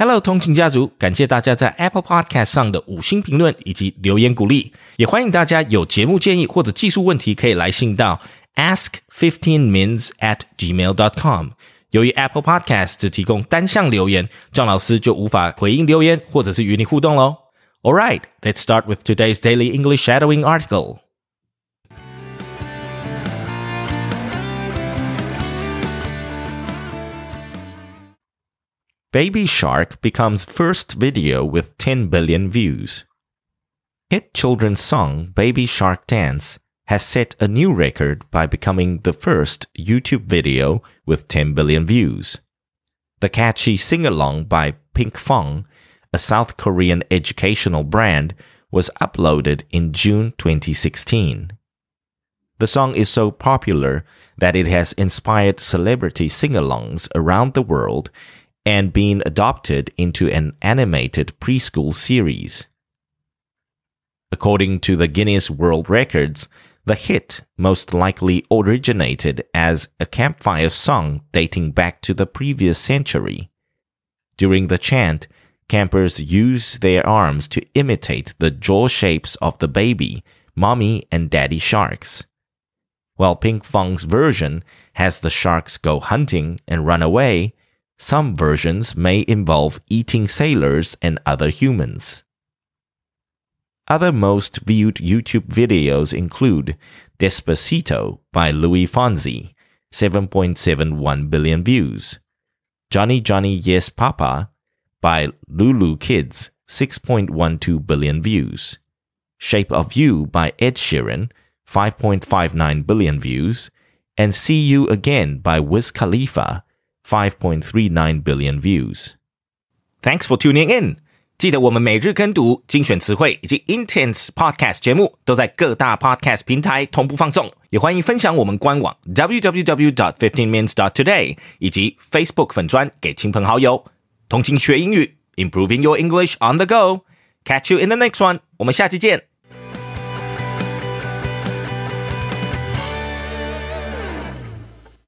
Hello，通勤家族，感谢大家在 Apple Podcast 上的五星评论以及留言鼓励，也欢迎大家有节目建议或者技术问题可以来信到 ask fifteen mins at gmail dot com。由于 Apple Podcast 只提供单向留言，张老师就无法回应留言或者是与你互动喽。All right, let's start with today's daily English shadowing article. Baby Shark becomes first video with 10 billion views. Hit children's song Baby Shark Dance has set a new record by becoming the first YouTube video with 10 billion views. The catchy sing along by Pink Pinkfong, a South Korean educational brand, was uploaded in June 2016. The song is so popular that it has inspired celebrity sing alongs around the world and been adopted into an animated preschool series. According to the Guinness World Records, the hit most likely originated as a campfire song dating back to the previous century. During the chant, campers use their arms to imitate the jaw shapes of the baby, mommy, and daddy sharks. While Pinkfong's version has the sharks go hunting and run away, some versions may involve eating sailors and other humans. Other most viewed YouTube videos include Despacito by Luis Fonsi, 7.71 billion views, Johny Johny Yes Papa by LooLoo Kids, 6.12 billion views, Shape of You by Ed Sheeran, 5.59 billion views, and See You Again by Wiz Khalifa, 5.39 billion views. Thanks for tuning in. 记得我们每日跟读、精选词汇以及 Intense Podcast 节目都在各大 Podcast 平台同步放送，也欢迎分享我们官网 www.fifteenminutes.today 以及 Facebook 粉专给亲朋好友。同情学英语，Improving your English on the go。Catch you in the next one。我们下期见。